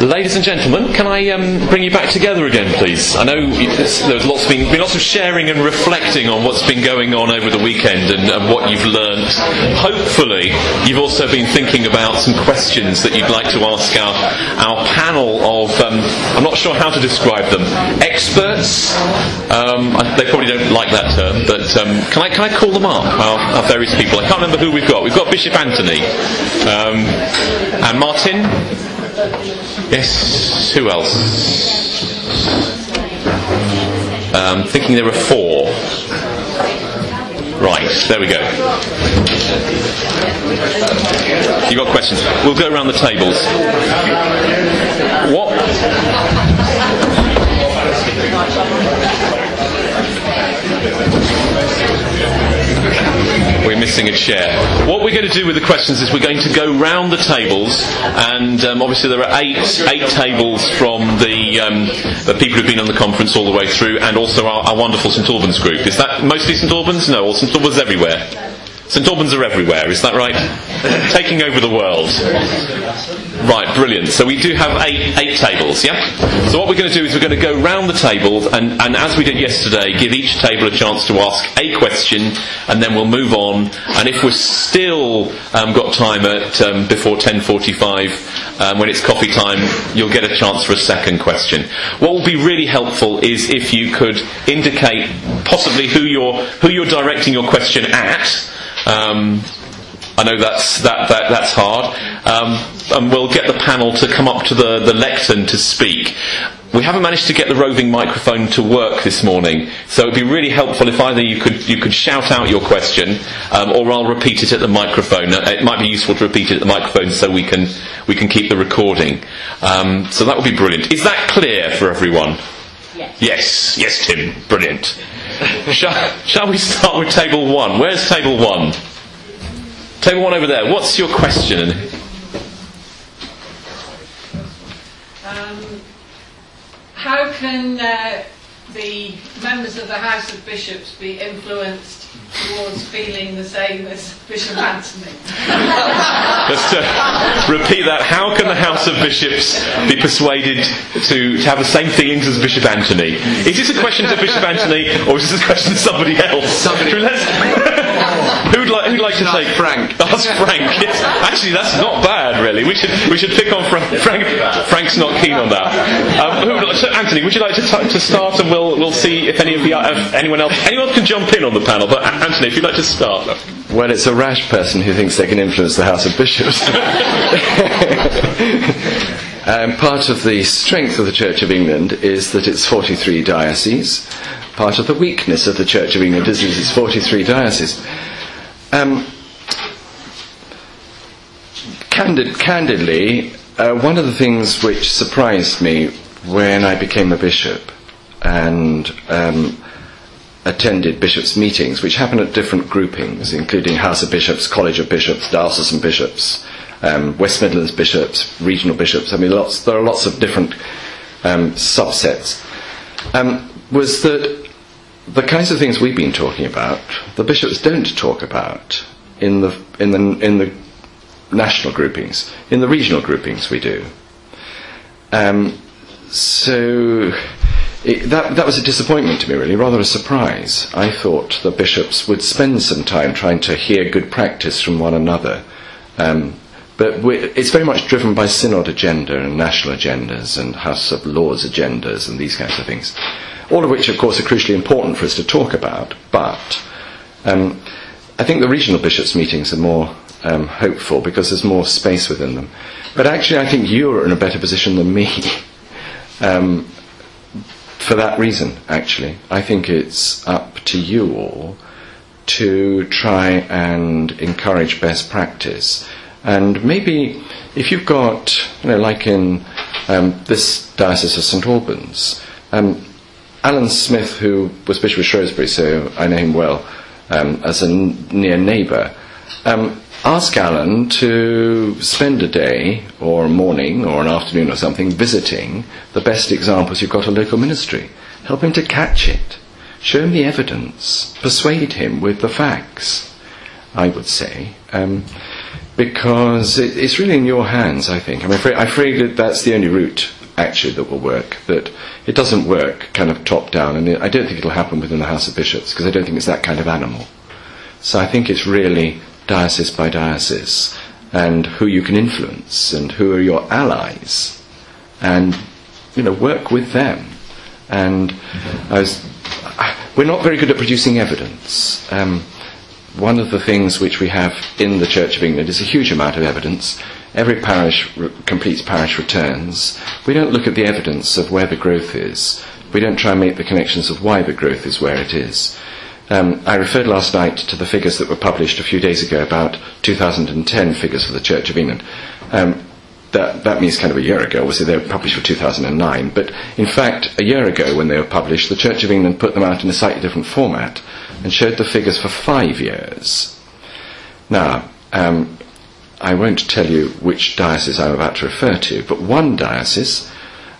Ladies and gentlemen, can I um, bring you back together again, please? I know there's lots been, been, lots of sharing and reflecting on what's been going on over the weekend and, and what you've learnt. Hopefully, you've also been thinking about some questions that you'd like to ask our, our panel of, um, I'm not sure how to describe them, experts. Um, I, they probably don't like that term, but um, can, I, can I call them up, our, our, various people? I can't remember who we've got. We've got Bishop Anthony um, and Martin. Yes, who else? Um, thinking there are four. Right, there we go. You got questions? We'll go around the tables. What? What we're going to do with the questions is we're going to go round the tables, and um, obviously there are eight eight tables from the, um, the people who've been on the conference all the way through, and also our, our wonderful St Albans group. Is that mostly St Albans? No, all St Albans everywhere. St Albans are everywhere, is that right? Taking over the world. Right, brilliant. So we do have eight, eight tables, yeah? So what we're going to do is we're going to go round the tables and, and as we did yesterday, give each table a chance to ask a question and then we'll move on. And if we're still um, got time at um, before 10.45, um, when it's coffee time, you'll get a chance for a second question. What will be really helpful is if you could indicate possibly who you're, who you're directing your question at. Um, I know that's that, that that's hard, um, and we'll get the panel to come up to the, the lectern to speak. We haven't managed to get the roving microphone to work this morning, so it'd be really helpful if either you could you could shout out your question, um, or I'll repeat it at the microphone. It might be useful to repeat it at the microphone so we can we can keep the recording. Um, so that would be brilliant. Is that clear for everyone? Yes. Yes, yes, Tim. Brilliant. shall, shall we start with table one? Where's table one? Table one over there. What's your question? Um, how can uh, the members of the House of Bishops be influenced towards feeling the same as Bishop Anthony? Just uh, to repeat that, how can the House of Bishops be persuaded to, to have the same feelings as Bishop Anthony? Is this a question to Bishop Anthony, or is this a question to somebody else? Somebody. who'd like, who'd like to take Frank? That's Frank. Actually, that's not bad, really. We should we should pick on Frank. Frank Frank's not keen on that. Um, who so Anthony, would you like to, t- to start, and we'll we'll see if any of the uh, anyone else anyone can jump in on the panel. But Anthony, if you'd like to start. Well, it's a rash person who thinks they can influence the House of Bishops. um, part of the strength of the Church of England is that it's 43 dioceses. Part of the weakness of the Church of England is that it's 43 dioceses. Um, candid, candidly, uh, one of the things which surprised me when I became a bishop and um, attended bishops' meetings, which happen at different groupings, including House of Bishops, College of Bishops, Diocesan Bishops, um, West Midlands Bishops, regional bishops. I mean, lots, there are lots of different um, subsets. Um, was that the kinds of things we've been talking about, the bishops don't talk about in the in the in the national groupings. In the regional groupings, we do. Um, so it, that, that was a disappointment to me, really, rather a surprise. I thought the bishops would spend some time trying to hear good practice from one another. Um, but it's very much driven by synod agenda and national agendas and House of Lords agendas and these kinds of things. All of which, of course, are crucially important for us to talk about. But um, I think the regional bishops' meetings are more um, hopeful because there's more space within them. But actually, I think you're in a better position than me. um, for that reason, actually. I think it's up to you all to try and encourage best practice. And maybe if you've got, you know, like in um, this Diocese of St Albans, um, Alan Smith, who was Bishop of Shrewsbury, so I know him well um, as a n- near neighbour, um, ask Alan to spend a day or a morning or an afternoon or something visiting the best examples you've got of local ministry. Help him to catch it. Show him the evidence. Persuade him with the facts. I would say. Um, because it, it's really in your hands, I think. I'm afraid, I'm afraid that that's the only route, actually, that will work. That it doesn't work kind of top down, and I don't think it'll happen within the House of Bishops, because I don't think it's that kind of animal. So I think it's really diocese by diocese, and who you can influence, and who are your allies, and, you know, work with them. And I was, we're not very good at producing evidence. Um, one of the things which we have in the Church of England is a huge amount of evidence. Every parish re- completes parish returns. We don't look at the evidence of where the growth is. We don't try and make the connections of why the growth is where it is. Um, I referred last night to the figures that were published a few days ago about 2010 figures for the Church of England. Um, that, that means kind of a year ago. Obviously, they were published for 2009. But in fact, a year ago when they were published, the Church of England put them out in a slightly different format and showed the figures for five years. Now, um, I won't tell you which diocese I'm about to refer to, but one diocese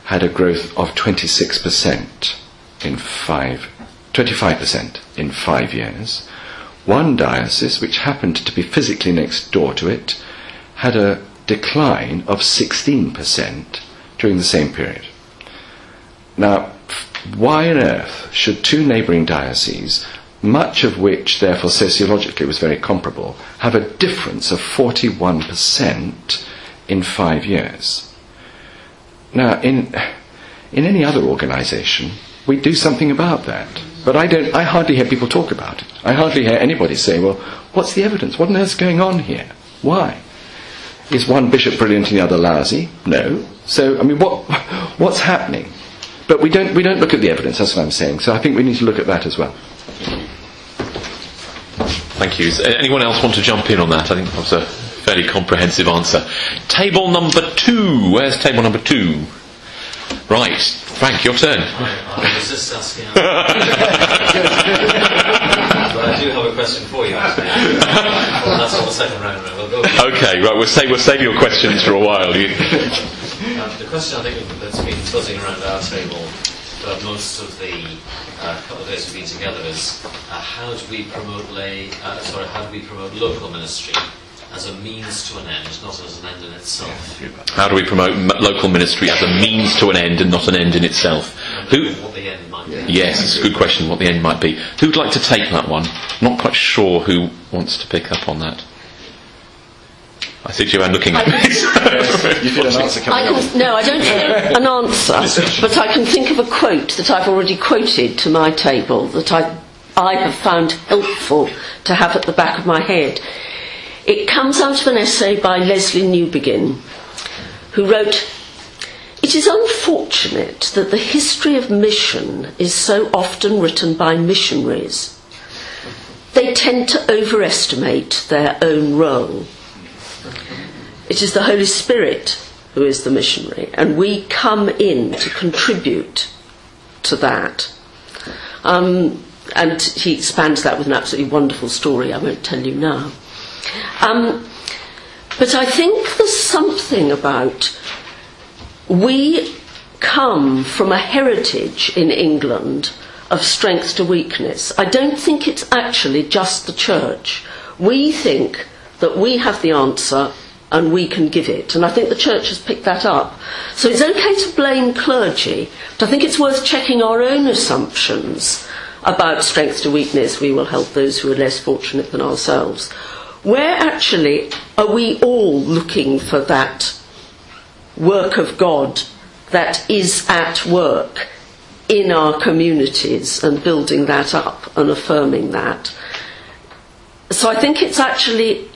had a growth of 26% in five, 25% in five years. One diocese, which happened to be physically next door to it, had a decline of 16% during the same period. Now, why on earth should two neighbouring dioceses, much of which therefore sociologically was very comparable, have a difference of 41% in five years? Now, in, in any other organisation, we'd do something about that. But I, don't, I hardly hear people talk about it. I hardly hear anybody say, well, what's the evidence? What on earth's going on here? Why? Is one bishop brilliant and the other lousy? No. So, I mean, what, what's happening? But we don't, we don't look at the evidence, that's what I'm saying. So I think we need to look at that as well. Thank you. Does anyone else want to jump in on that? I think that was a fairly comprehensive answer. Table number two. Where's table number two? Right. Frank, your turn. I was just asking. but I do have a question for you, actually. well, that's on the second round. We'll go. Okay, right. We'll, say, we'll save your questions for a while. You, Um, the question I think that's been buzzing around our table for most of the uh, couple of days we've been together is uh, how do we promote lay, uh, sorry, how do we promote local ministry as a means to an end, not as an end in itself? how do we promote m- local ministry as a means to an end and not an end in itself? Who? What the end might be. Yes, it's a good question. What the end might be. Who'd like to take that one? Not quite sure who wants to pick up on that. I see Joanne looking at me. You did an answer I coming can, no, I don't have an answer, but I can think of a quote that I've already quoted to my table that I, I have found helpful to have at the back of my head. It comes out of an essay by Lesslie Newbigin, who wrote, It is unfortunate that the history of mission is so often written by missionaries. They tend to overestimate their own role. It is the Holy Spirit who is the missionary, and we come in to contribute to that. Um, and he expands that with an absolutely wonderful story I won't tell you now. Um, but I think there's something about we come from a heritage in England of strength to weakness. I don't think it's actually just the church. We think that we have the answer and we can give it. And I think the church has picked that up. So it's okay to blame clergy, but I think it's worth checking our own assumptions about strength to weakness. We will help those who are less fortunate than ourselves. Where actually are we all looking for that work of God that is at work in our communities and building that up and affirming that? So I think it's actually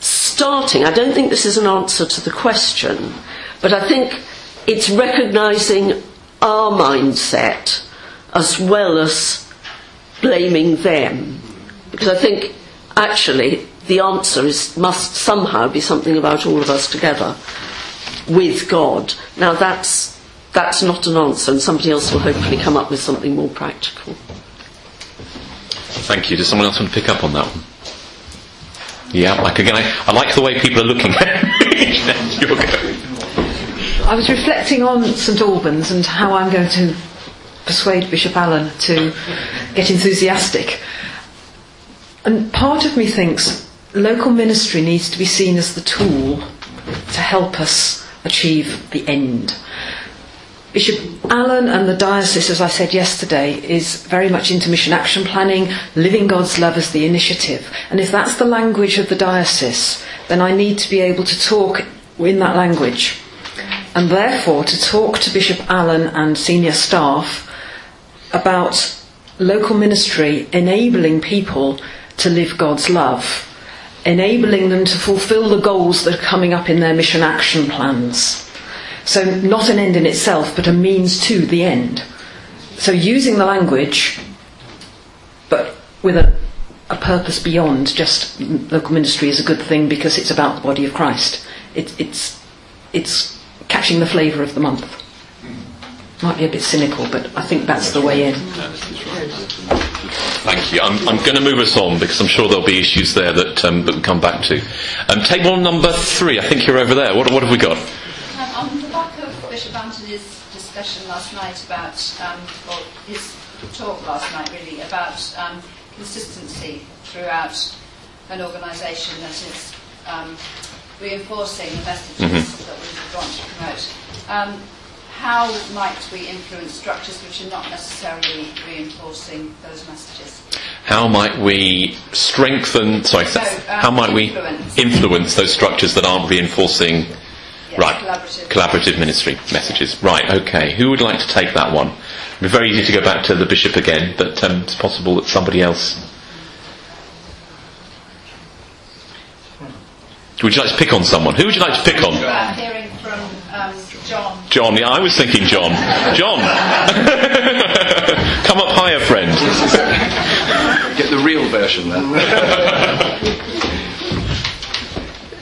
starting. I don't think this is an answer to the question, but I think it's recognizing our mindset as well as blaming them. Because I think actually the answer is, must somehow be something about all of us together with God. Now that's, that's not an answer, and somebody else will hopefully come up with something more practical. Thank you. Does someone else want to pick up on that one? Yeah, like again, I, I like the way people are looking at me. Your go. I was reflecting on St Albans and how I'm going to persuade Bishop Alan to get enthusiastic. And part of me thinks local ministry needs to be seen as the tool to help us achieve the end. Bishop Alan and the diocese, as I said yesterday, is very much into mission action planning, living God's love as the initiative. And if that's the language of the diocese, then I need to be able to talk in that language. And therefore, to talk to Bishop Alan and senior staff about local ministry enabling people to live God's love, enabling them to fulfill the goals that are coming up in their mission action plans. So, not an end in itself, but a means to the end. So, using the language, but with a, a purpose beyond just local ministry is a good thing because it's about the body of Christ. It, it's, it's catching the flavour of the month. Might be a bit cynical, but I think that's the way in. Thank you. I'm, I'm going to move us on because I'm sure there'll be issues there that, um, that we'll come back to. Um, table number three, I think you're over there. What, what have we got? Um, on the back of Bishop Anthony's discussion last night about, um, or his talk last night really, about um, consistency throughout an organisation that is um, reinforcing the messages mm-hmm. that we want to promote. How might we influence structures which are not necessarily reinforcing those messages? How might we strengthen, sorry, so, um, how might influence. we influence those structures that aren't reinforcing right. Collaborative. collaborative. ministry messages. Right, okay. Who would like to take that one? It'd be very easy to go back to the bishop again, but um, it's possible that somebody else. Would you like to pick on someone? Who would you like to pick on? Hearing um, John. John, yeah, I was thinking John. John! Come up higher, friend. Get the real version then.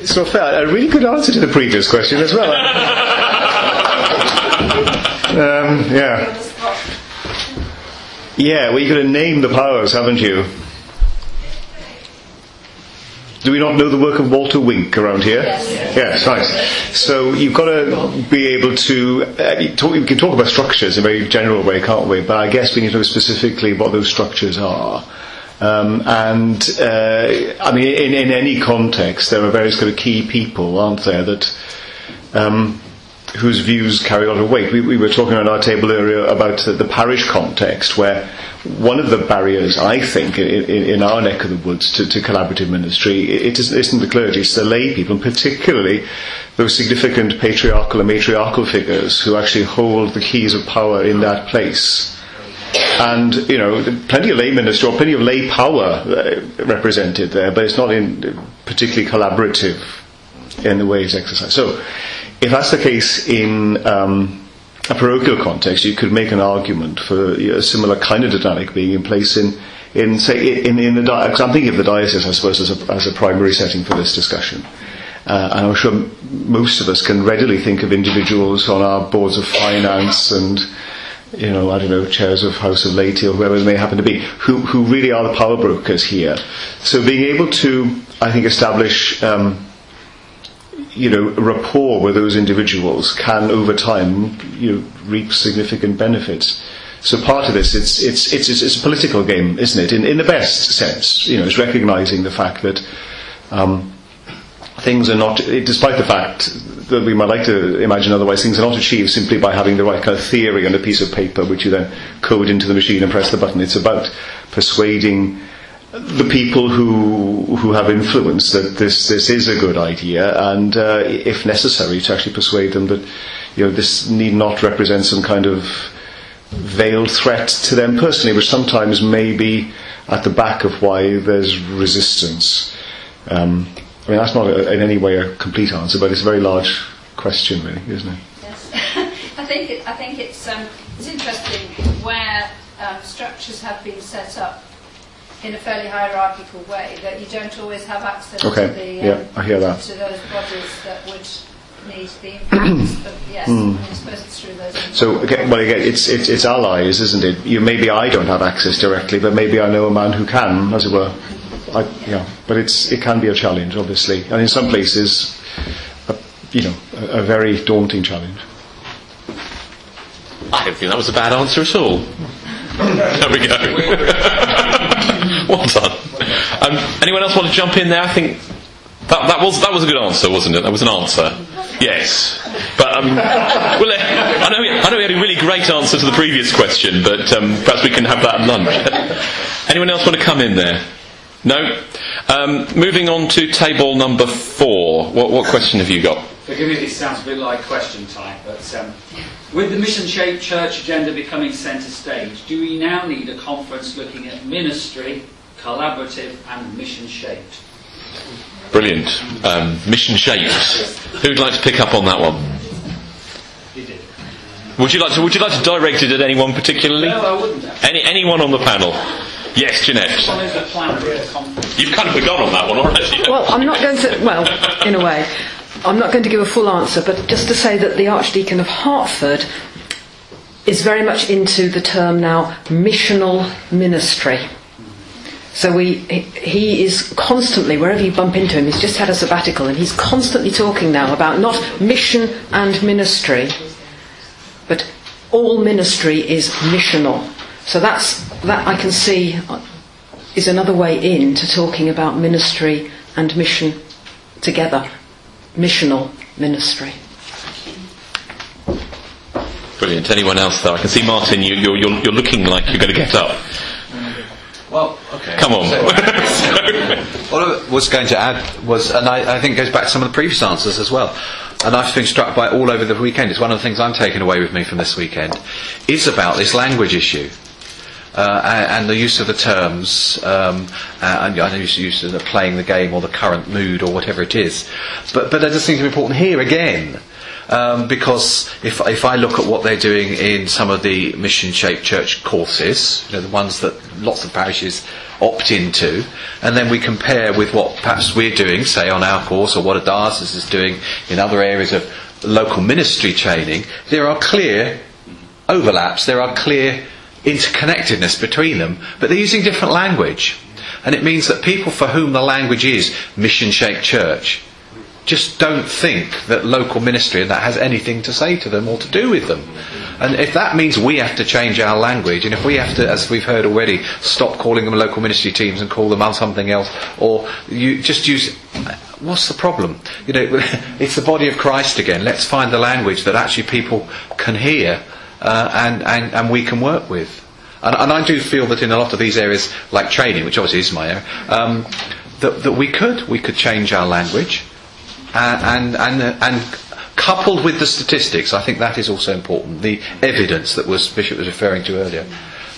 So fair. A really good answer to the previous question as well. um, yeah. Yeah, well, you've got to name the powers, haven't you? Do we not know the work of Walter Wink around here? Yes. Yes, right. So you've got to be able to. Uh, talk, we can talk about structures in a very general way, can't we? But I guess we need to know specifically what those structures are. Um, and uh, I mean, in, in, any context, there are various kind of key people, aren't there, that um, whose views carry a lot of weight. We, we were talking around our table earlier about uh, the parish context, where one of the barriers, I think, in, in our neck of the woods to, to collaborative ministry, it isn't the clergy, it's the lay people, and particularly those significant patriarchal and matriarchal figures who actually hold the keys of power in that place and you know plenty of lay ministry or plenty of lay power uh, represented there, but it's not in particularly collaborative in the way it's exercised. So, if that's the case in um, a parochial context, you could make an argument for a similar kind of dynamic being in place in, in say, in, in the diocese. I'm thinking of the diocese, I suppose, as a, as a primary setting for this discussion. Uh, and I'm sure most of us can readily think of individuals on our boards of finance and you know, I don't know, chairs of House of Laity or whoever they may happen to be, who, who really are the power brokers here. So being able to, I think, establish, um, you know, rapport with those individuals can, over time, you know, reap significant benefits. So part of this, it's, it's, it's, it's, a political game, isn't it? In, in the best sense, you know, it's recognizing the fact that um, things are not, despite the fact that we might like to imagine otherwise, things are not achieved simply by having the right kind of theory on a piece of paper, which you then code into the machine and press the button. It's about persuading the people who who have influence that this this is a good idea, and uh, if necessary, to actually persuade them that you know this need not represent some kind of veiled threat to them personally, which sometimes may be at the back of why there's resistance. Um, I mean, that's not a, in any way a complete answer, but it's a very large question, really, isn't it? Yes. I think it, I think it's um, it's interesting where um, structures have been set up in a fairly hierarchical way that you don't always have access okay. to the yeah, I hear that. to those bodies that would need the influence. but yes, mm. I suppose it's through those. So again, well, again, it's, it's it's allies, isn't it? You maybe I don't have access directly, but maybe I know a man who can, as it were. I, yeah, but it's it can be a challenge, obviously, and in some places, a, you know, a, a very daunting challenge. I don't think that was a bad answer at all. there we go. well done. Um, Anyone else want to jump in there? I think that, that was that was a good answer, wasn't it? That was an answer. Yes, but um, well, I know I know we had a really great answer to the previous question, but um, perhaps we can have that at lunch. Anyone else want to come in there? No. Um, moving on to table number four. What, what question have you got? Forgive me this sounds a bit like question time, but um, with the mission shaped church agenda becoming centre stage, do we now need a conference looking at ministry, collaborative, and mission shaped? Brilliant. Um, mission shaped. Who'd like to pick up on that one? Would you like to? Would you like to direct it at anyone particularly? No, I wouldn't. Any anyone on the panel? Yes, Jeanette. What is the plan for the conference? You've kind of begun on that one already. Well, I'm not going to, well, in a way, I'm not going to give a full answer, but just to say that the Archdeacon of Hertford is very much into the term now missional ministry. So we, he is constantly, wherever you bump into him, he's just had a sabbatical and he's constantly talking now about not mission and ministry, but all ministry is missional. So that's, that I can see uh, is another way in to talking about ministry and mission together. Missional ministry. Brilliant. Anyone else there? I can see Martin. You, you're looking like you're going to get up. Well, okay. Come on. What I was going to add was, and I, I think it goes back to some of the previous answers as well, and I've been struck by all over the weekend. It's one of the things I'm taking away with me from this weekend, is about this language issue. Uh, and, and the use of the terms, um, and I know you use of the playing the game or the current mood or whatever it is. But, but that just seems to be important here again. Um, because if, if I look at what they're doing in some of the mission shaped church courses, you know, the ones that lots of parishes opt into, and then we compare with what perhaps we're doing, say on our course, or what a diocese is doing in other areas of local ministry training, there are clear overlaps, there are clear interconnectedness between them, but they're using different language. And it means that people for whom the language is mission shaped church just don't think that local ministry and that has anything to say to them or to do with them. And if that means we have to change our language, and if we have to, as we've heard already, stop calling them local ministry teams and call them on something else, or you just use, what's the problem? You know, it's the body of Christ again. Let's find the language that actually people can hear uh, and, and, and we can work with. And, and I do feel that in a lot of these areas, like training, which obviously is my area, um, that, that we could we could change our language and, and, and coupled with the statistics, I think that is also important. The evidence that was Bishop was referring to earlier,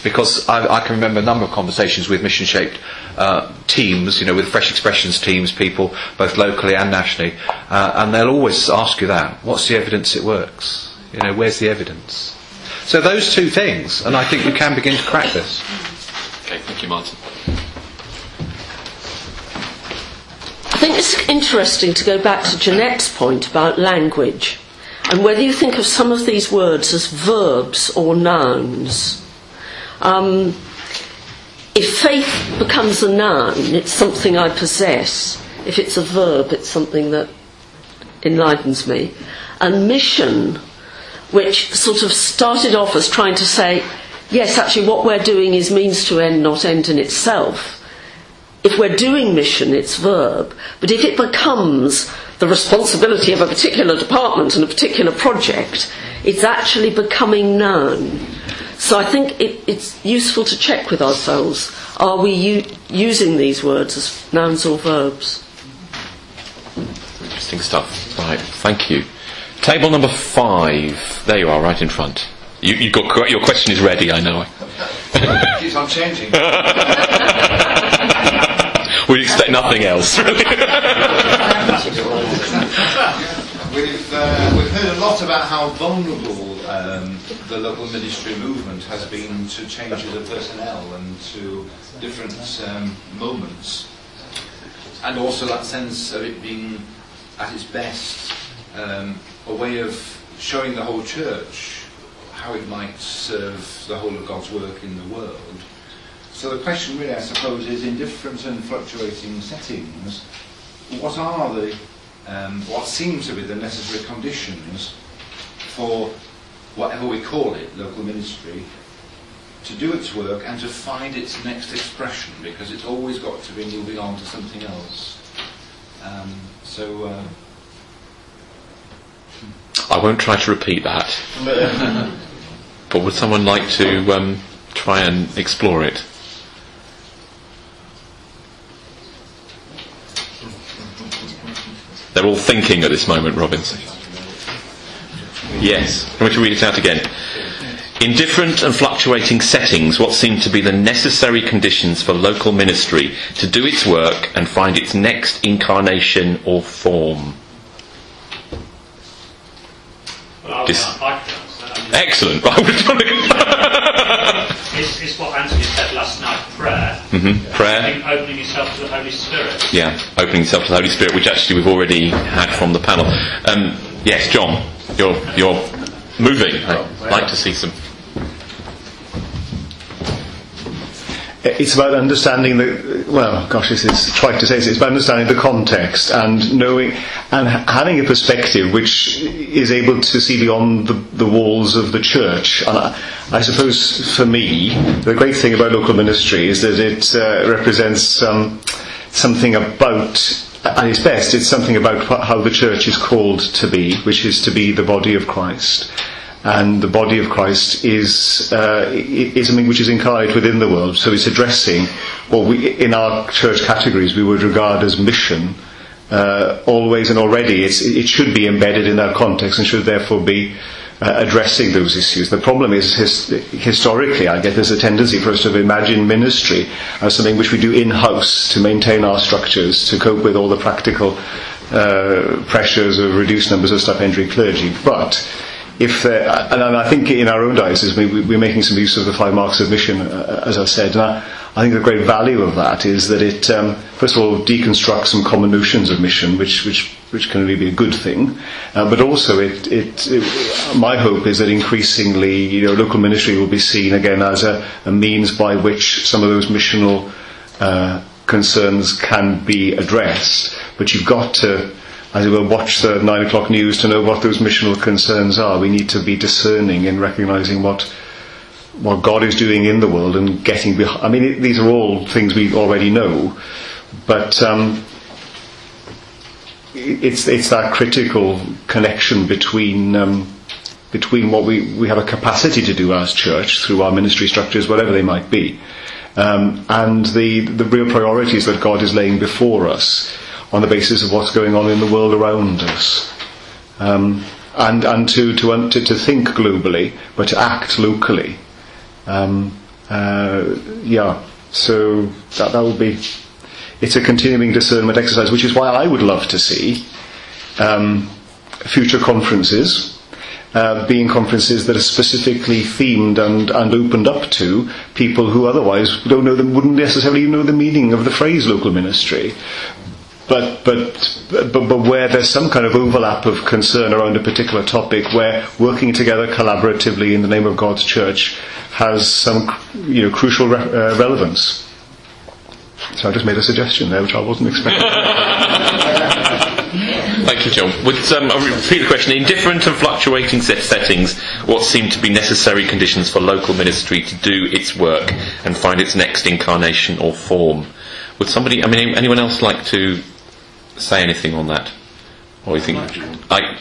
because I, I can remember a number of conversations with mission-shaped uh, teams, you know, with Fresh Expressions teams, people both locally and nationally, uh, and they'll always ask you that: What's the evidence it works? You know, where's the evidence? So those two things, and I think we can begin to crack this. Okay, thank you, Martin. I think it's interesting to go back to Jeanette's point about language and whether you think of some of these words as verbs or nouns. Um, if faith becomes a noun, it's something I possess. If it's a verb, it's something that enlightens me. And mission, which sort of started off as trying to say, yes, actually, what we're doing is means to end, not end in itself if we're doing mission, it's verb. But if it becomes the responsibility of a particular department and a particular project, it's actually becoming noun. So I think it, it's useful to check with ourselves are we u- using these words as nouns or verbs? Interesting stuff. Right, thank you. Table number five. There you are, right in front. You, you've got your question is ready. I know. Keeps on changing. we expect nothing else. we've, uh, we've heard a lot about how vulnerable um, the local ministry movement has been to changes of personnel and to different um, moments. And also that sense of it being at its best um, a way of showing the whole church how it might serve the whole of God's work in the world. So the question really, I suppose, is in different and fluctuating settings, what are the, um, what seem to be the necessary conditions for whatever we call it, local ministry, to do its work and to find its next expression because it's always got to be moving on to something else. Um, so. Uh, I won't try to repeat that. but would someone like to um, try and explore it? They're all thinking at this moment, Robbins. Yes. I'm going to read it out again. In different and fluctuating settings, what seem to be the necessary conditions for local ministry to do its work and find its next incarnation or form. Dis- Excellent. It's, it's what Anthony said last night, prayer. Mhm. Prayer. Opening yourself to the Holy Spirit. Yeah, opening yourself to the Holy Spirit, which actually we've already had from the panel. Um, yes, John, you're you're moving. I'd like to see some. It's about understanding the well, gosh, this is trite to say. this, It's about understanding the context and knowing and having a perspective which is able to see beyond the, the walls of the church. And I, I suppose for me, the great thing about local ministry is that it uh, represents um, something about. At its best, it's something about how the church is called to be, which is to be the body of Christ and the body of Christ is uh, is something which is incarnate within the world. So it's addressing what we, in our church categories, we would regard as mission. Uh, always and already, it should be embedded in that context and should therefore be uh, addressing those issues. The problem is, his, historically, I get there's a tendency for us to imagine ministry as something which we do in-house to maintain our structures, to cope with all the practical uh, pressures of reduced numbers of entering clergy. But if there, and I think in our own diocese we- we're making some use of the five marks of mission, uh, as I said, and I, I think the great value of that is that it, um, first of all, deconstructs some common notions of mission, which which which can really be a good thing, uh, but also it, it, it, my hope is that increasingly, you know, local ministry will be seen again as a, a means by which some of those missional uh, concerns can be addressed, but you've got to as it were, watch the nine o'clock news to know what those missional concerns are. We need to be discerning in recognising what what God is doing in the world and getting behind. I mean, it, these are all things we already know, but um, it's it's that critical connection between. Um, between what we, we have a capacity to do as church through our ministry structures, whatever they might be, um, and the, the real priorities that God is laying before us on the basis of what's going on in the world around us. Um, and and to, to, to, to think globally, but to act locally. Um, uh, yeah, so that, that would be. It's a continuing discernment exercise, which is why I would love to see um, future conferences uh, being conferences that are specifically themed and, and opened up to people who otherwise don't know them, wouldn't necessarily know the meaning of the phrase local ministry. But, but, but, but where there's some kind of overlap of concern around a particular topic, where working together collaboratively in the name of God's church has some you know, crucial re- uh, relevance. So I just made a suggestion there, which I wasn't expecting. Thank you, John. Would um, I'll repeat the question? In different and fluctuating set settings, what seem to be necessary conditions for local ministry to do its work and find its next incarnation or form? Would somebody? I mean, anyone else like to say anything on that? Or you think I?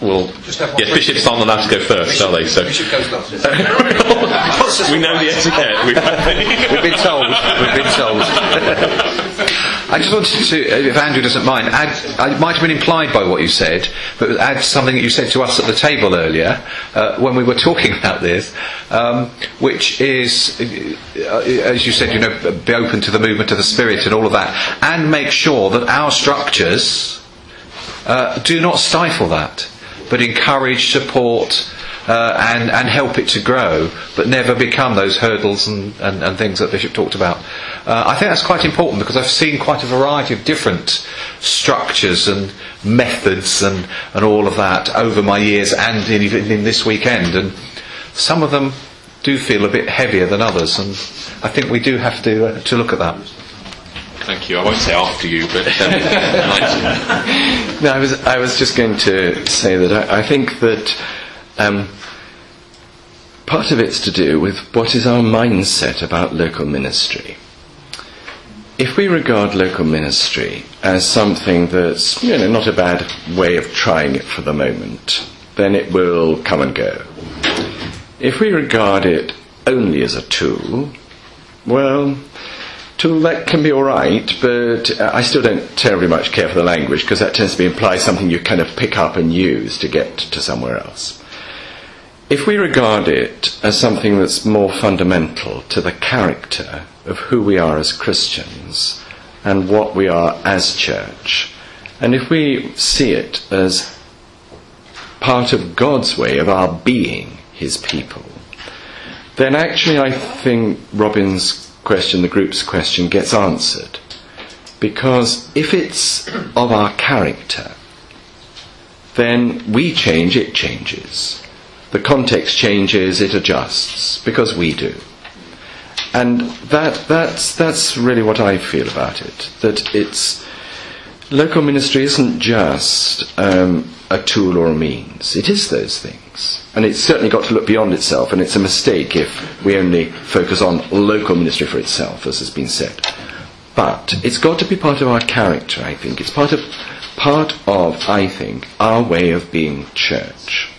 Well, Just yes, bishops aren't allowed to go first, are they? So Bishop goes last. we know the etiquette. We've, We've been told. We've been told. I just wanted to, if Andrew doesn't mind, add. Might have been implied by what you said, but add something that you said to us at the table earlier uh, when we were talking about this, um, which is, uh, as you said, you know, be open to the movement of the spirit and all of that, and make sure that our structures uh, do not stifle that, but encourage, support, uh, and, and help it to grow, but never become those hurdles and, and, and things that Bishop talked about. Uh, I think that's quite important because I've seen quite a variety of different structures and methods and, and all of that over my years and in, even in this weekend, and some of them do feel a bit heavier than others, and I think we do have to, uh, to look at that. thank you. I won't say after you, but um. No, I was I was just going to say that I, I think that um, part of it's to do with what is our mindset about local ministry. If we regard local ministry as something that's you know, not a bad way of trying it for the moment, then it will come and go. If we regard it only as a tool, well, tool that can be all right, but uh, I still don't terribly much care for the language because that tends to imply something you kind of pick up and use to get to somewhere else. If we regard it as something that's more fundamental to the character of who we are as Christians and what we are as church, and if we see it as part of God's way of our being His people, then actually I think Robin's question, the group's question, gets answered. Because if it's of our character, then we change, it changes. The context changes, it adjusts, because we do. And that, that's, that's really what I feel about it. That it's, local ministry isn't just um, a tool or a means, it is those things. And it's certainly got to look beyond itself, and it's a mistake if we only focus on local ministry for itself, as has been said. But it's got to be part of our character, I think. It's part of, part of I think, our way of being church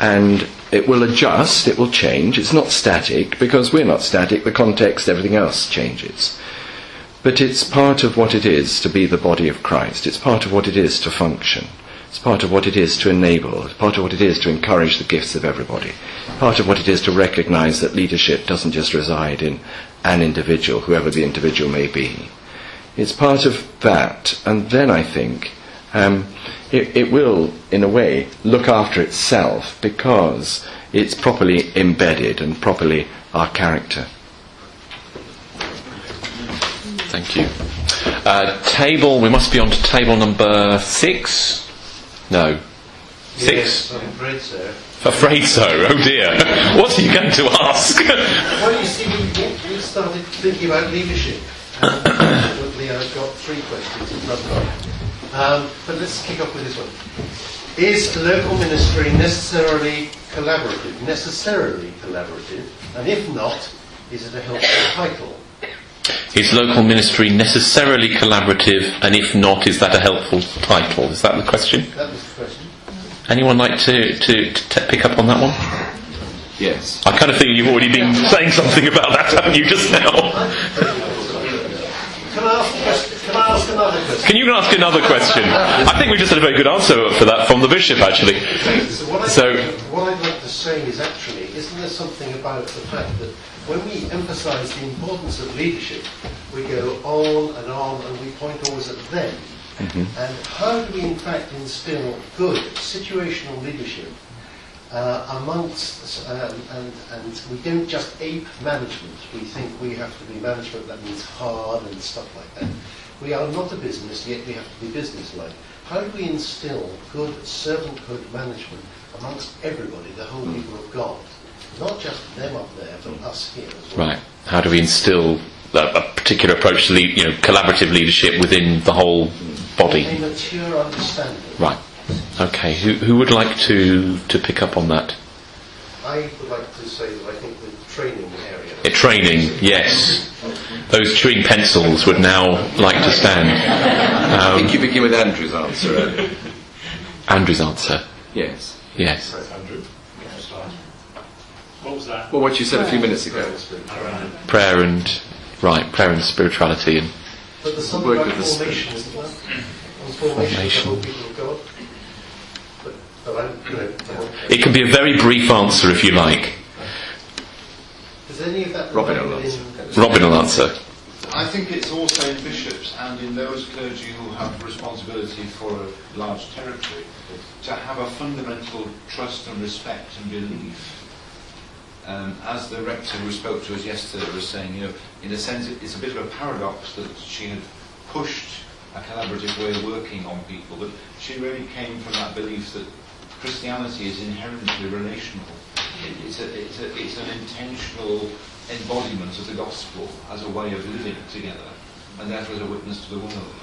and it will adjust, it will change. It's not static because we're not static, the context, everything else changes. But it's part of what it is to be the body of Christ. It's part of what it is to function. It's part of what it is to enable. It's part of what it is to encourage the gifts of everybody. Part of what it is to recognize that leadership doesn't just reside in an individual, whoever the individual may be. It's part of that. And then I think um, it, it will, in a way, look after itself because it's properly embedded and properly our character. Thank you. Uh, table, we must be on to table number six? No. Six? Yes, I'm afraid so. Afraid so, oh dear. what are you going to ask? Well, you see, we, we started thinking about leadership. And consequently, I've got three questions in front of me. Um, but let's kick off with this one. Is local ministry necessarily collaborative? Necessarily collaborative? And if not, is it a helpful title? Is local ministry necessarily collaborative, and if not, is that a helpful title? Is that the question? That was the question. Anyone like to, to, to t- pick up on that one? Yes. I kind of think you've already been saying something about that, haven't you, just now? Can I ask, a question? Can I ask another question? Can you ask another question? I think we just had a very good answer for that from the bishop, actually. So what, I'd So- like, what I'd like to say is actually, isn't there something about the fact that when we emphasise the importance of leadership, we go on and on and we point always at them. And how do we in fact instill good situational leadership uh, amongst, um, and, and we don't just ape management. We think we have to be management that means hard and stuff like that. We are not a business, yet we have to be businesslike. How do we instill good servanthood management amongst everybody, the whole people of God? Not just them up there, but us here as well. Right. How do we instill a, a particular approach to you know, collaborative leadership within the whole body? A mature understanding. Right. Okay. Who, who would like to, to pick up on that? I would like to say that I think the training area. Uh, training, yes. Those chewing pencils would now like to stand. I think Um, you begin with Andrew's answer. earlier. Andrew's answer. yes. Yes. What was that? Well, what you said a few minutes ago. Prayer and right, prayer and spirituality and But there's something Work about with the formation, isn't there? Formation, of the whole people of God. But, but I'm, you know, I won't- it can be a very brief answer if you like. Is any of that Robin remembered will in- Robin will answer. I think it's also in bishops and in those clergy who have responsibility for a large territory to have a fundamental trust and respect and belief. Um, as the rector who spoke to us yesterday was saying, you know, in a sense it's a bit of a paradox that she had pushed a collaborative way of working on people, but she really came from that belief that Christianity is inherently relational. It, it's, a, it's, a, it's an intentional embodiment of the gospel as a way of living together, and therefore as a witness to the world.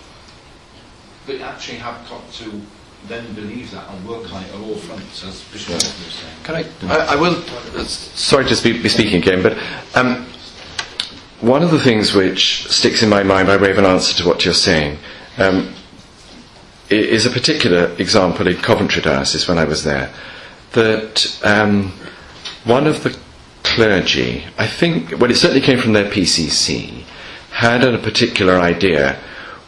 But actually have got to then believe that and work on it on all fronts, as Bishop Walker was saying. Can I, I, I will, uh, sorry to be, be speaking again, but um, one of the things which sticks in my mind by way of an answer to what you're saying um, is a particular example in Coventry Diocese when I was there. That um, one of the clergy, I think, well, it certainly came from their PCC, had a particular idea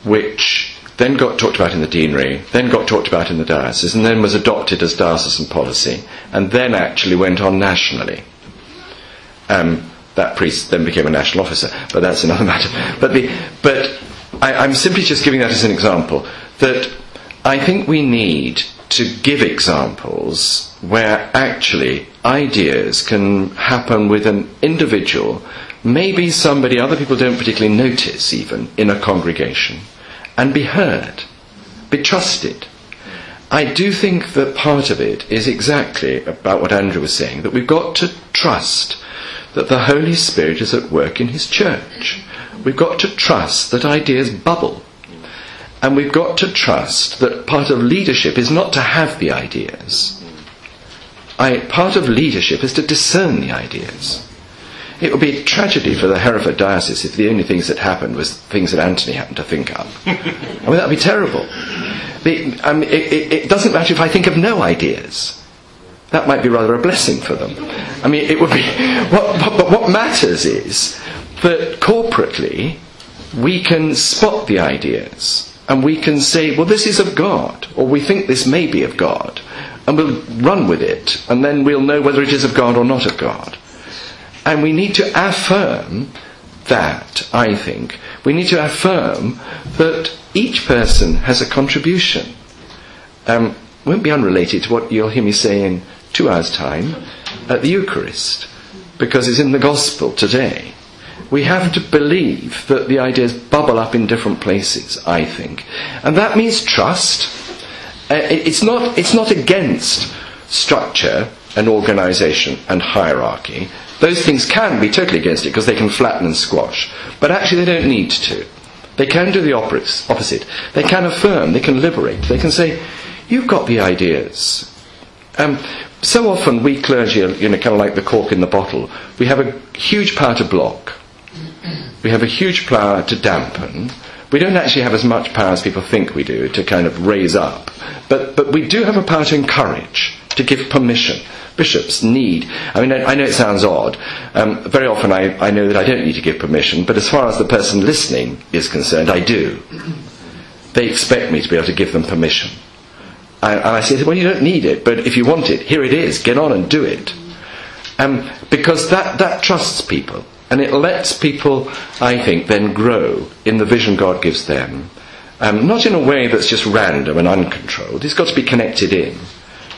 which then got talked about in the deanery, then got talked about in the diocese, and then was adopted as diocesan policy, and then actually went on nationally. Um, that priest then became a national officer, but that's another matter. But, the, but I, I'm simply just giving that as an example that I think we need to give examples where actually ideas can happen with an individual, maybe somebody other people don't particularly notice even in a congregation, and be heard, be trusted. I do think that part of it is exactly about what Andrew was saying, that we've got to trust that the Holy Spirit is at work in His church. We've got to trust that ideas bubble. And we've got to trust that part of leadership is not to have the ideas. I, part of leadership is to discern the ideas. It would be a tragedy for the Hereford diocese if the only things that happened was things that Anthony happened to think up. I mean, that would be terrible. The, um, it, it, it doesn't matter if I think of no ideas. That might be rather a blessing for them. I mean, it would be. What, but, but what matters is that corporately we can spot the ideas and we can say, well, this is of God, or we think this may be of God, and we'll run with it, and then we'll know whether it is of God or not of God. And we need to affirm that, I think. We need to affirm that each person has a contribution. Um, won't be unrelated to what you'll hear me say in two hours' time at the Eucharist, because it's in the Gospel today. We have to believe that the ideas bubble up in different places, I think. And that means trust. Uh, it- it's, not, it's not against structure and organisation and hierarchy. Those things can be totally against it because they can flatten and squash. But actually, they don't need to. They can do the opposite. They can affirm, they can liberate, they can say, You've got the ideas. Um, so often, we clergy are you know, kind of like the cork in the bottle. We have a huge power to block, we have a huge power to dampen. We don't actually have as much power as people think we do to kind of raise up. But, but we do have a power to encourage, to give permission. Bishops need, I mean, I, I know it sounds odd. Um, very often I, I know that I don't need to give permission, but as far as the person listening is concerned, I do. They expect me to be able to give them permission. And, I say, well, you don't need it, but if you want it, here it is. Get on and do it. Um, because that, that trusts people. And it lets people, I think, then grow in the vision God gives them. Um, not in a way that's just random and uncontrolled. It's got to be connected in.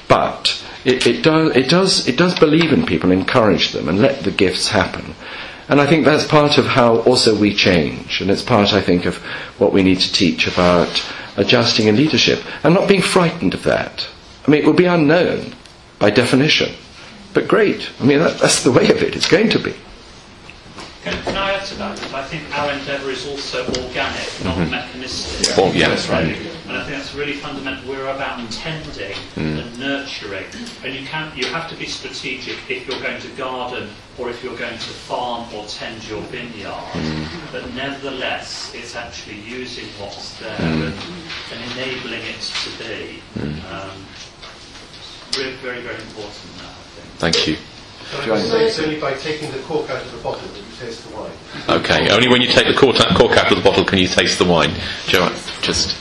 But it, it, does, it, does, it does believe in people, encourage them, and let the gifts happen. And I think that's part of how also we change. And it's part, I think, of what we need to teach about adjusting in leadership and not being frightened of that. I mean, it will be unknown by definition. But great. I mean, that, that's the way of it. It's going to be. Can, can I add to that? Because I think our endeavour is also organic, not Mhm. mechanistic. Yeah. Right. And I think that's really fundamental. We're about tending Mm. and nurturing. And you can you have to be strategic if you're going to garden or if you're going to farm or tend your vineyard. Mm. But nevertheless, it's actually using what's there Mm. and, and enabling it to be. Mm. Um, very, very, very important now, I think. Thank you. So I would say it's only by taking the cork out of the bottle that you taste the wine. Okay, only when you take the cork, cork out of the bottle can you taste the wine. Joanne, just.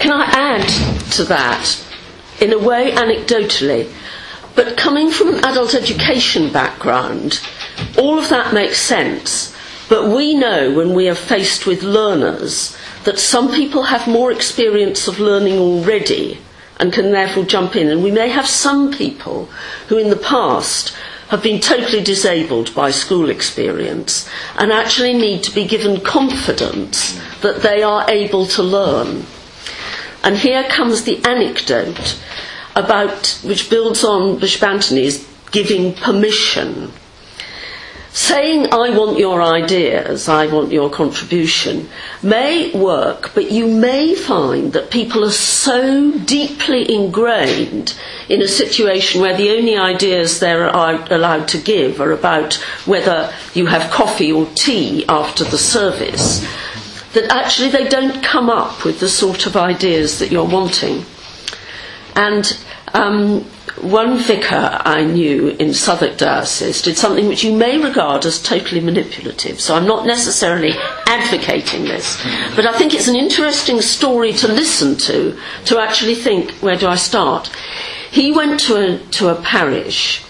Can I add to that, in a way anecdotally, but coming from an adult education background, all of that makes sense. But we know when we are faced with learners that some people have more experience of learning already and can therefore jump in. And we may have some people who in the past have been totally disabled by school experience and actually need to be given confidence that they are able to learn. And here comes the anecdote about, which builds on Bishop Anthony's giving permission. Saying, I want your ideas, I want your contribution, may work, but you may find that people are so deeply ingrained in a situation where the only ideas they're allowed to give are about whether you have coffee or tea after the service, that actually they don't come up with the sort of ideas that you're wanting. And um, one vicar I knew in Southwark Diocese did something which you may regard as totally manipulative, so I'm not necessarily advocating this, but I think it's an interesting story to listen to, to actually think, where do I start? He went to a, to a parish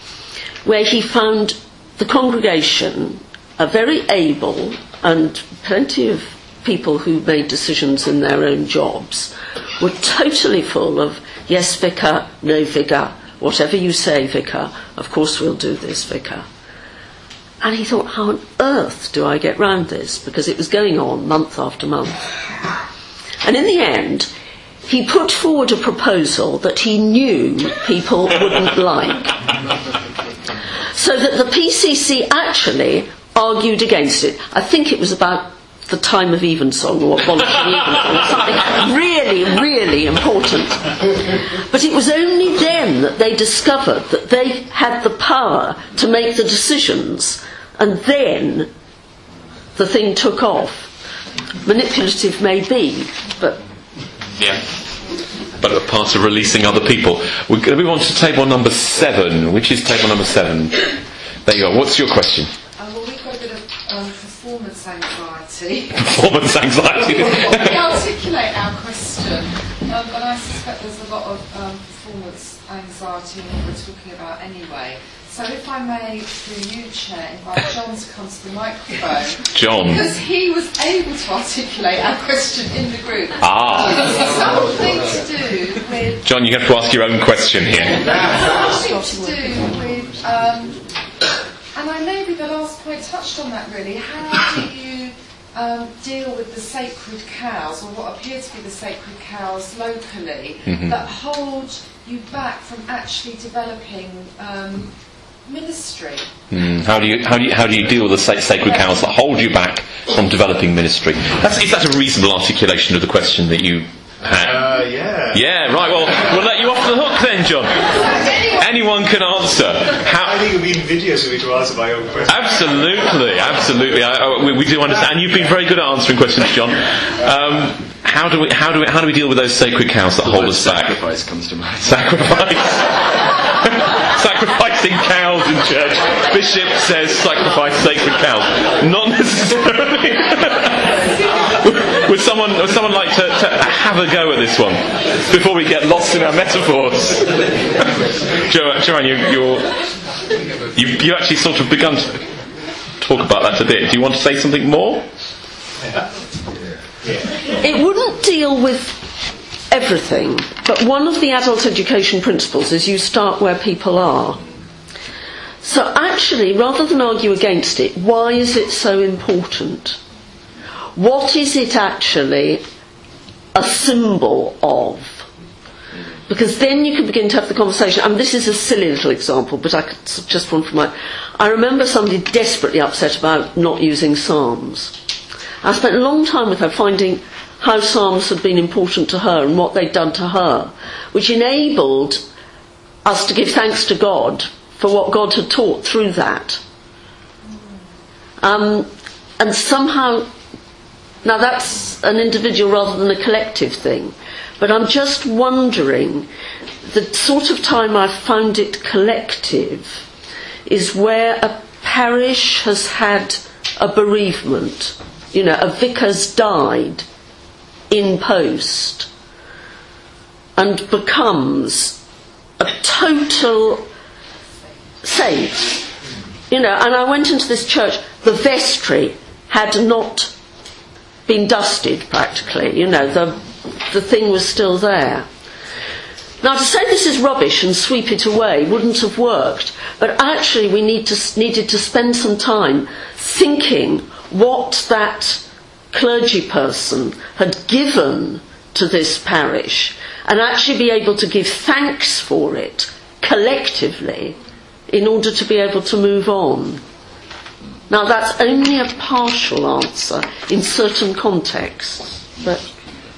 where he found the congregation are very able and plenty of people who made decisions in their own jobs were totally full of yes, vicar, no, vicar, Whatever you say, Vicar, of course we'll do this, Vicar. And he thought, how on earth do I get round this? Because it was going on month after month. And in the end, he put forward a proposal that he knew people wouldn't like. So that the PCC actually argued against it. I think it was about the time of evensong or abolishing evensong, something really, really important. But it was only then that they discovered that they had the power to make the decisions, and then the thing took off. Manipulative may be, but. Yeah. But a part of releasing other people. We're going to move on to table number seven. Which is table number seven? There you go. What's your question? Uh, well, we've got a bit of um, performance anxiety. Performance anxiety. we articulate our question, um, but I suspect there's a lot of um, performance anxiety in what we're talking about anyway. So if I may, through you, Chair, invite John to come to the microphone. John. Because he was able to articulate our question in the group. Ah. Something to do with... John, you have to ask your own question here. Something to do with... Um, and I maybe the last point touched on that really. How do you um, deal with the sacred cows, or what appear to be the sacred cows locally, Mhm. that hold you back from actually developing um, ministry? Hmm, how, do you, how, do you, how do you deal with the sa- sacred cows that hold you back from developing ministry? That's, is that a reasonable articulation of the question that you had? Uh, yeah. Yeah, right, well, we'll let you off the hook then, John. Anyone can answer. How, I think it would be invidious of me to answer my own question. Absolutely, absolutely. I, I, we, we do understand. And you've been very good at answering questions, John. Um, how do we how do we how do we deal with those sacred cows that hold us back? Sacrifice comes to mind. Sacrifice. Sacrificing cows in church. Bishop says sacrifice sacred cows. Not necessarily. would someone would someone like to, to have a go at this one before we get lost in our metaphors? Jo- Joanne, you, you're you you actually sort of begun to talk about that a bit. Do you want to say something more? It wouldn't deal with everything, but one of the adult education principles is you start where people are. So actually, rather than argue against it, why is it so important? What is it actually a symbol of? Because then you can begin to have the conversation. I mean, this is a silly little example, but I could, just one from my. I remember somebody desperately upset about not using psalms. I spent a long time with her finding how psalms had been important to her and what they'd done to her, which enabled us to give thanks to God for what God had taught through that. Um, and somehow, now that's an individual rather than a collective thing, but I'm just wondering the sort of time I've found it collective is where a parish has had a bereavement. You know, a vicar's died in post and becomes a total saint. You know, and I went into this church, the vestry had not been dusted practically, you know, the, the thing was still there. Now, to say this is rubbish and sweep it away wouldn't have worked, but actually we need to, needed to spend some time thinking what that clergy person had given to this parish and actually be able to give thanks for it collectively in order to be able to move on. Now, that's only a partial answer in certain contexts, but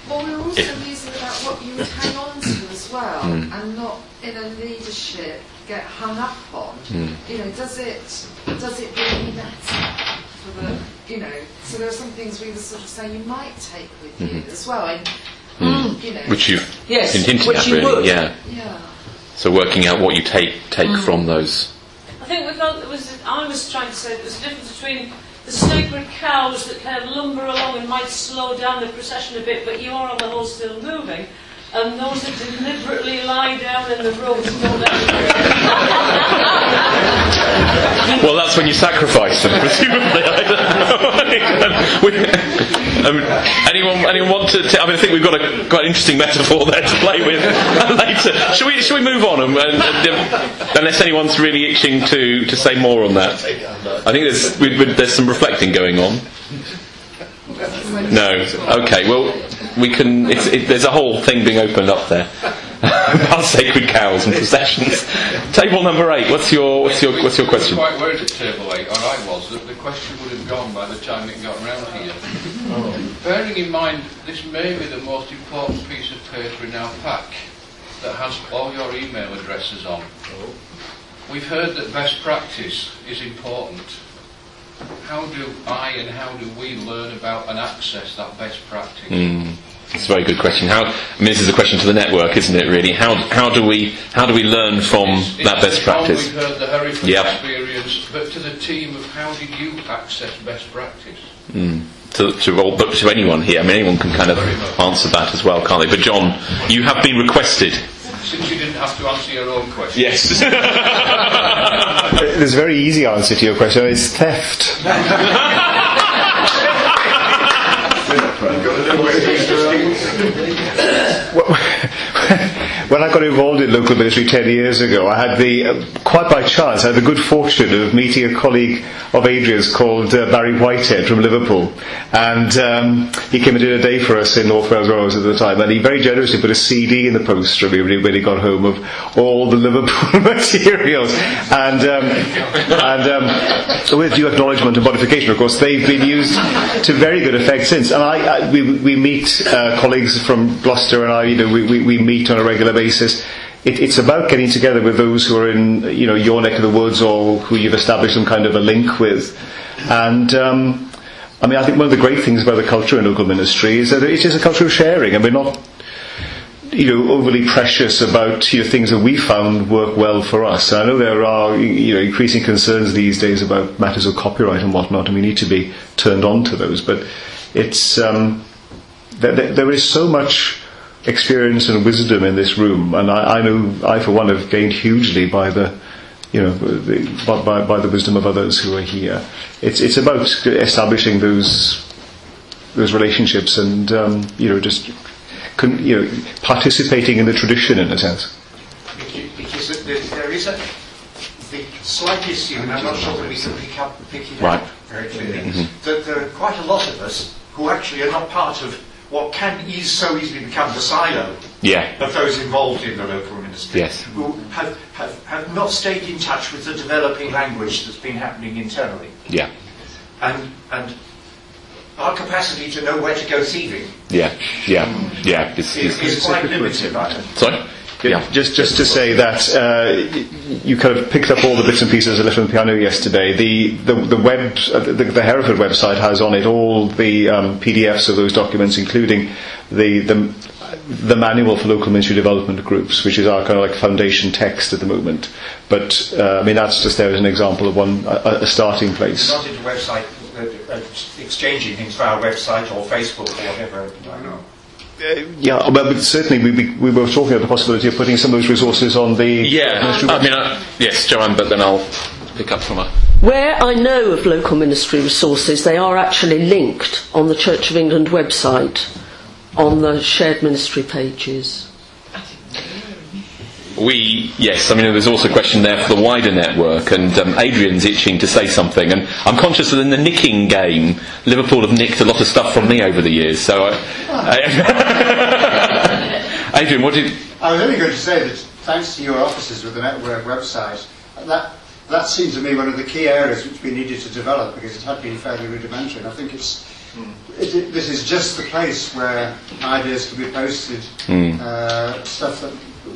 Well, we're also Yeah. musing about what you would hang on to as well, Mm. and not in a leadership get hung up on. Mm. You know, does it does it really matter for the you know? So there are some things we were sort of saying you might take with you Mhm. as well. And, Mm. You know, Which you've Yes, been hinting which at, you really. would. Yeah. Yeah. So working out what you take take Mm. from those. Think we felt there was, I was trying to say there was a difference between the sacred cows that kind of lumber along and might slow down the procession a bit, but you are on the whole still moving, and those that deliberately lie down in the road Well, that's when you sacrifice them, presumably. I don't know. We- um, anyone, anyone want to? I mean, I think we've got a quite interesting metaphor there to play with later. Shall we? Shall we move on? And, and, and, unless anyone's really itching to, to say more on that, I think there's we, we, there's some reflecting going on. No. Okay. Well, we can. It's, it, there's a whole thing being opened up there about sacred cows and processions. Table number eight. What's your what's your what's your question? Quite worried at table eight, or I was, that the question would have gone by the time it got round here. Oh. Bearing in mind, this may be the most important piece of paper in our pack that has all your email addresses on. Oh. We've heard that best practice is important. How do I and how do we learn about and access that best practice? Mm. It's a very good question. How? I mean, this is a question to the network, isn't it? Really, how how do we how do we learn from that best practice? We've heard the Hereford Yep. experience, but to the team of how did you access best practice? Mm. To, to all, but to anyone here, I mean, anyone can kind of answer that as well, can't they? But John, you have been requested. Since you didn't have to answer your own question. Yes. There's a very easy answer to your question. It's theft. when I got involved in local ministry 10 years ago, I had the, uh, quite by chance, I had the good fortune of meeting a colleague of Adrian's called uh, Barry Whitehead from Liverpool. And um, he came and did a day for us in North Wales where I was at the time. And he very generously put a CD in the post for me when he, got home of all the Liverpool materials. And, um, and um, with due acknowledgement and modification, of course, they've been used to very good effect since. And I, I, we, we meet uh, colleagues from Gloucester and I, you know, we, we, we meet on a regular basis. It, it's about getting together with those who are in, you know, your neck of the woods or who you've established some kind of a link with. And um, I mean, I think one of the great things about the culture in local ministry is that it is a culture of sharing, and we're not, you know, overly precious about you know, things that we found work well for us. I know there are you know increasing concerns these days about matters of copyright and whatnot, and we need to be turned on to those. But it's um, there, there is so much experience and wisdom in this room, and I, I know I, for one, have gained hugely by the, you know, the, by, by, by the wisdom of others who are here. It's it's about establishing those those relationships and um, you know just con- you know participating in the tradition in a sense. Because there, there is a the slight issue, and I'm not sure that we can pick up pick it Right. up very clearly. Mhm. That there are quite a lot of us who actually are not part of what can eas so easily become the silo Yeah. of those involved in the local ministry. Yes. Who have, have, have not stayed in touch with the developing language that's been happening internally. Yeah. And and our capacity to know where to go thieving Yeah. Yeah. Yeah. It's, is, it's, is quite limited, I think. sorry. Yeah. Just, just to say that uh, you kind of picked up all the bits and pieces I left on piano yesterday. The the, the web, uh, the, the Hereford website has on it all the um, PDFs of those documents, including the, the the manual for local ministry development groups, which is our kind of like foundation text at the moment. But uh, I mean that's just there as an example of one a, a starting place. Not into website uh, uh, exchanging things via website or Facebook or whatever. I know. Yeah, well, but certainly we, we, we were talking about the possibility of putting some of those resources on the Yeah. I mean, uh, yes, Joanne, but then I'll pick up from her. Where I know of local ministry resources, they are actually linked on the Church of England website on the shared ministry pages. We, yes, I mean, there's also a question there for the wider network, and um, Adrian's itching to say something. And I'm conscious that in the nicking game, Liverpool have nicked a lot of stuff from me over the years. So, I, I, Adrian, what did. I was only going to say that thanks to your offices with the network website, that that seems to me one of the key areas which we needed to develop because it had been fairly rudimentary. And I think it's it, it, this is just the place where ideas can be posted, Mm. uh, stuff that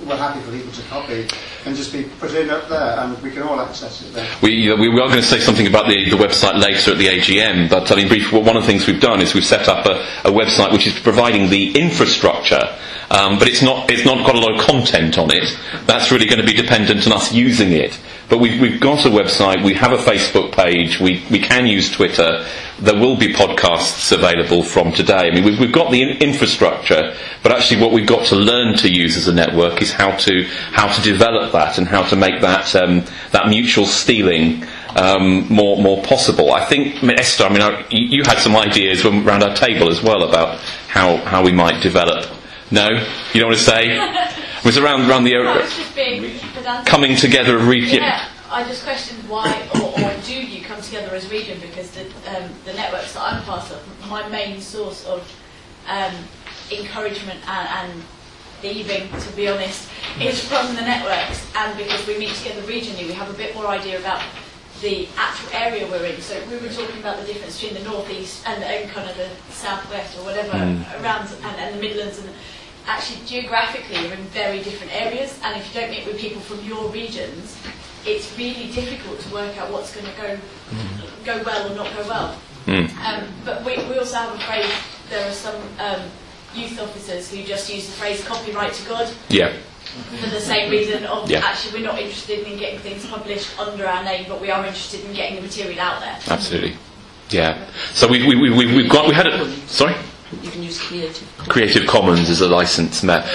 we're happy for people to copy, can just be put in up there, and we can all access it there. We, uh, we are going to say something about the, the website later at the AGM, but I mean, briefly, one of the things we've done is we've set up a, a website which is providing the infrastructure, um, but it's not, it's not got a lot of content on it. That's really going to be dependent on us using it. But we've, we've got a website, we have a Facebook page, we, we can use Twitter, there will be podcasts available from today. I mean, we've, we've got the in- infrastructure, but actually what we've got to learn to use as a network is how to, how to develop that and how to make that, um, that mutual stealing um, more, more possible. I think, I mean, Esther, I mean, I, you you had some ideas when, around our table as well about how, how we might develop. No? You don't want to say? It was around, around the No, it's just being coming together of re- Yeah, I just questioned why or, or do you come together as a region because the, um, the networks that I'm part of, my main source of um, encouragement and, and thieving, to be honest, is from the networks. And because we meet together regionally, we have a bit more idea about the actual area we're in. So we were talking about the difference between the northeast and, and kind of the southwest or whatever Mm. around and, and the Midlands and actually geographically you're in very different areas and if you don't meet with people from your regions it's really difficult to work out what's going to go go well or not go well Mm. um, but we, we also have a phrase there are some um, youth officers who just use the phrase copyright to God Yeah. for the same reason of Yeah. actually we're not interested in getting things published under our name but we are interested in getting the material out there Absolutely. Yeah. So we, we, we, we- we've got, we had a, sorry? You can use creative. Creative Commons as a license. Ma-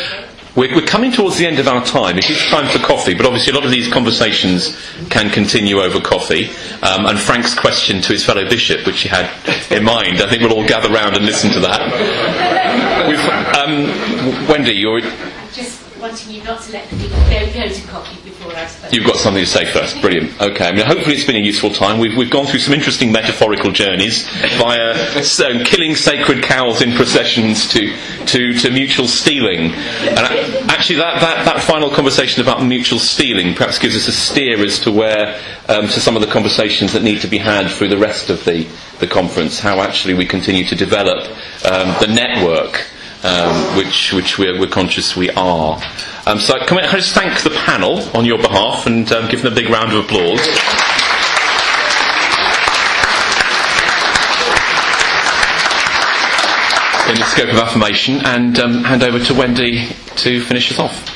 We're, we're coming towards the end of our time. It is time for coffee, but obviously a lot of these conversations can continue over coffee. Um, and Frank's question to his fellow bishop, which he had in mind, I think we'll all gather round and listen to that. Um, Wendy, you're, Just wanting you not to let the people go, go to copy before I spoke. You've got something to say first. Brilliant. Okay. I mean, hopefully it's been a useful time. We've, we've gone through some interesting metaphorical journeys via so, killing sacred cows in processions to, to, to mutual stealing. And actually, that, that, that final conversation about mutual stealing perhaps gives us a steer as to where, um, to some of the conversations that need to be had through the rest of the, the conference, how actually we continue to develop um, the network um, which, which we're, we're conscious we are. Um, so can I, just thank the panel on your behalf and um, give them a big round of applause. In the scope of affirmation, and um, hand over to Wendy to finish us off.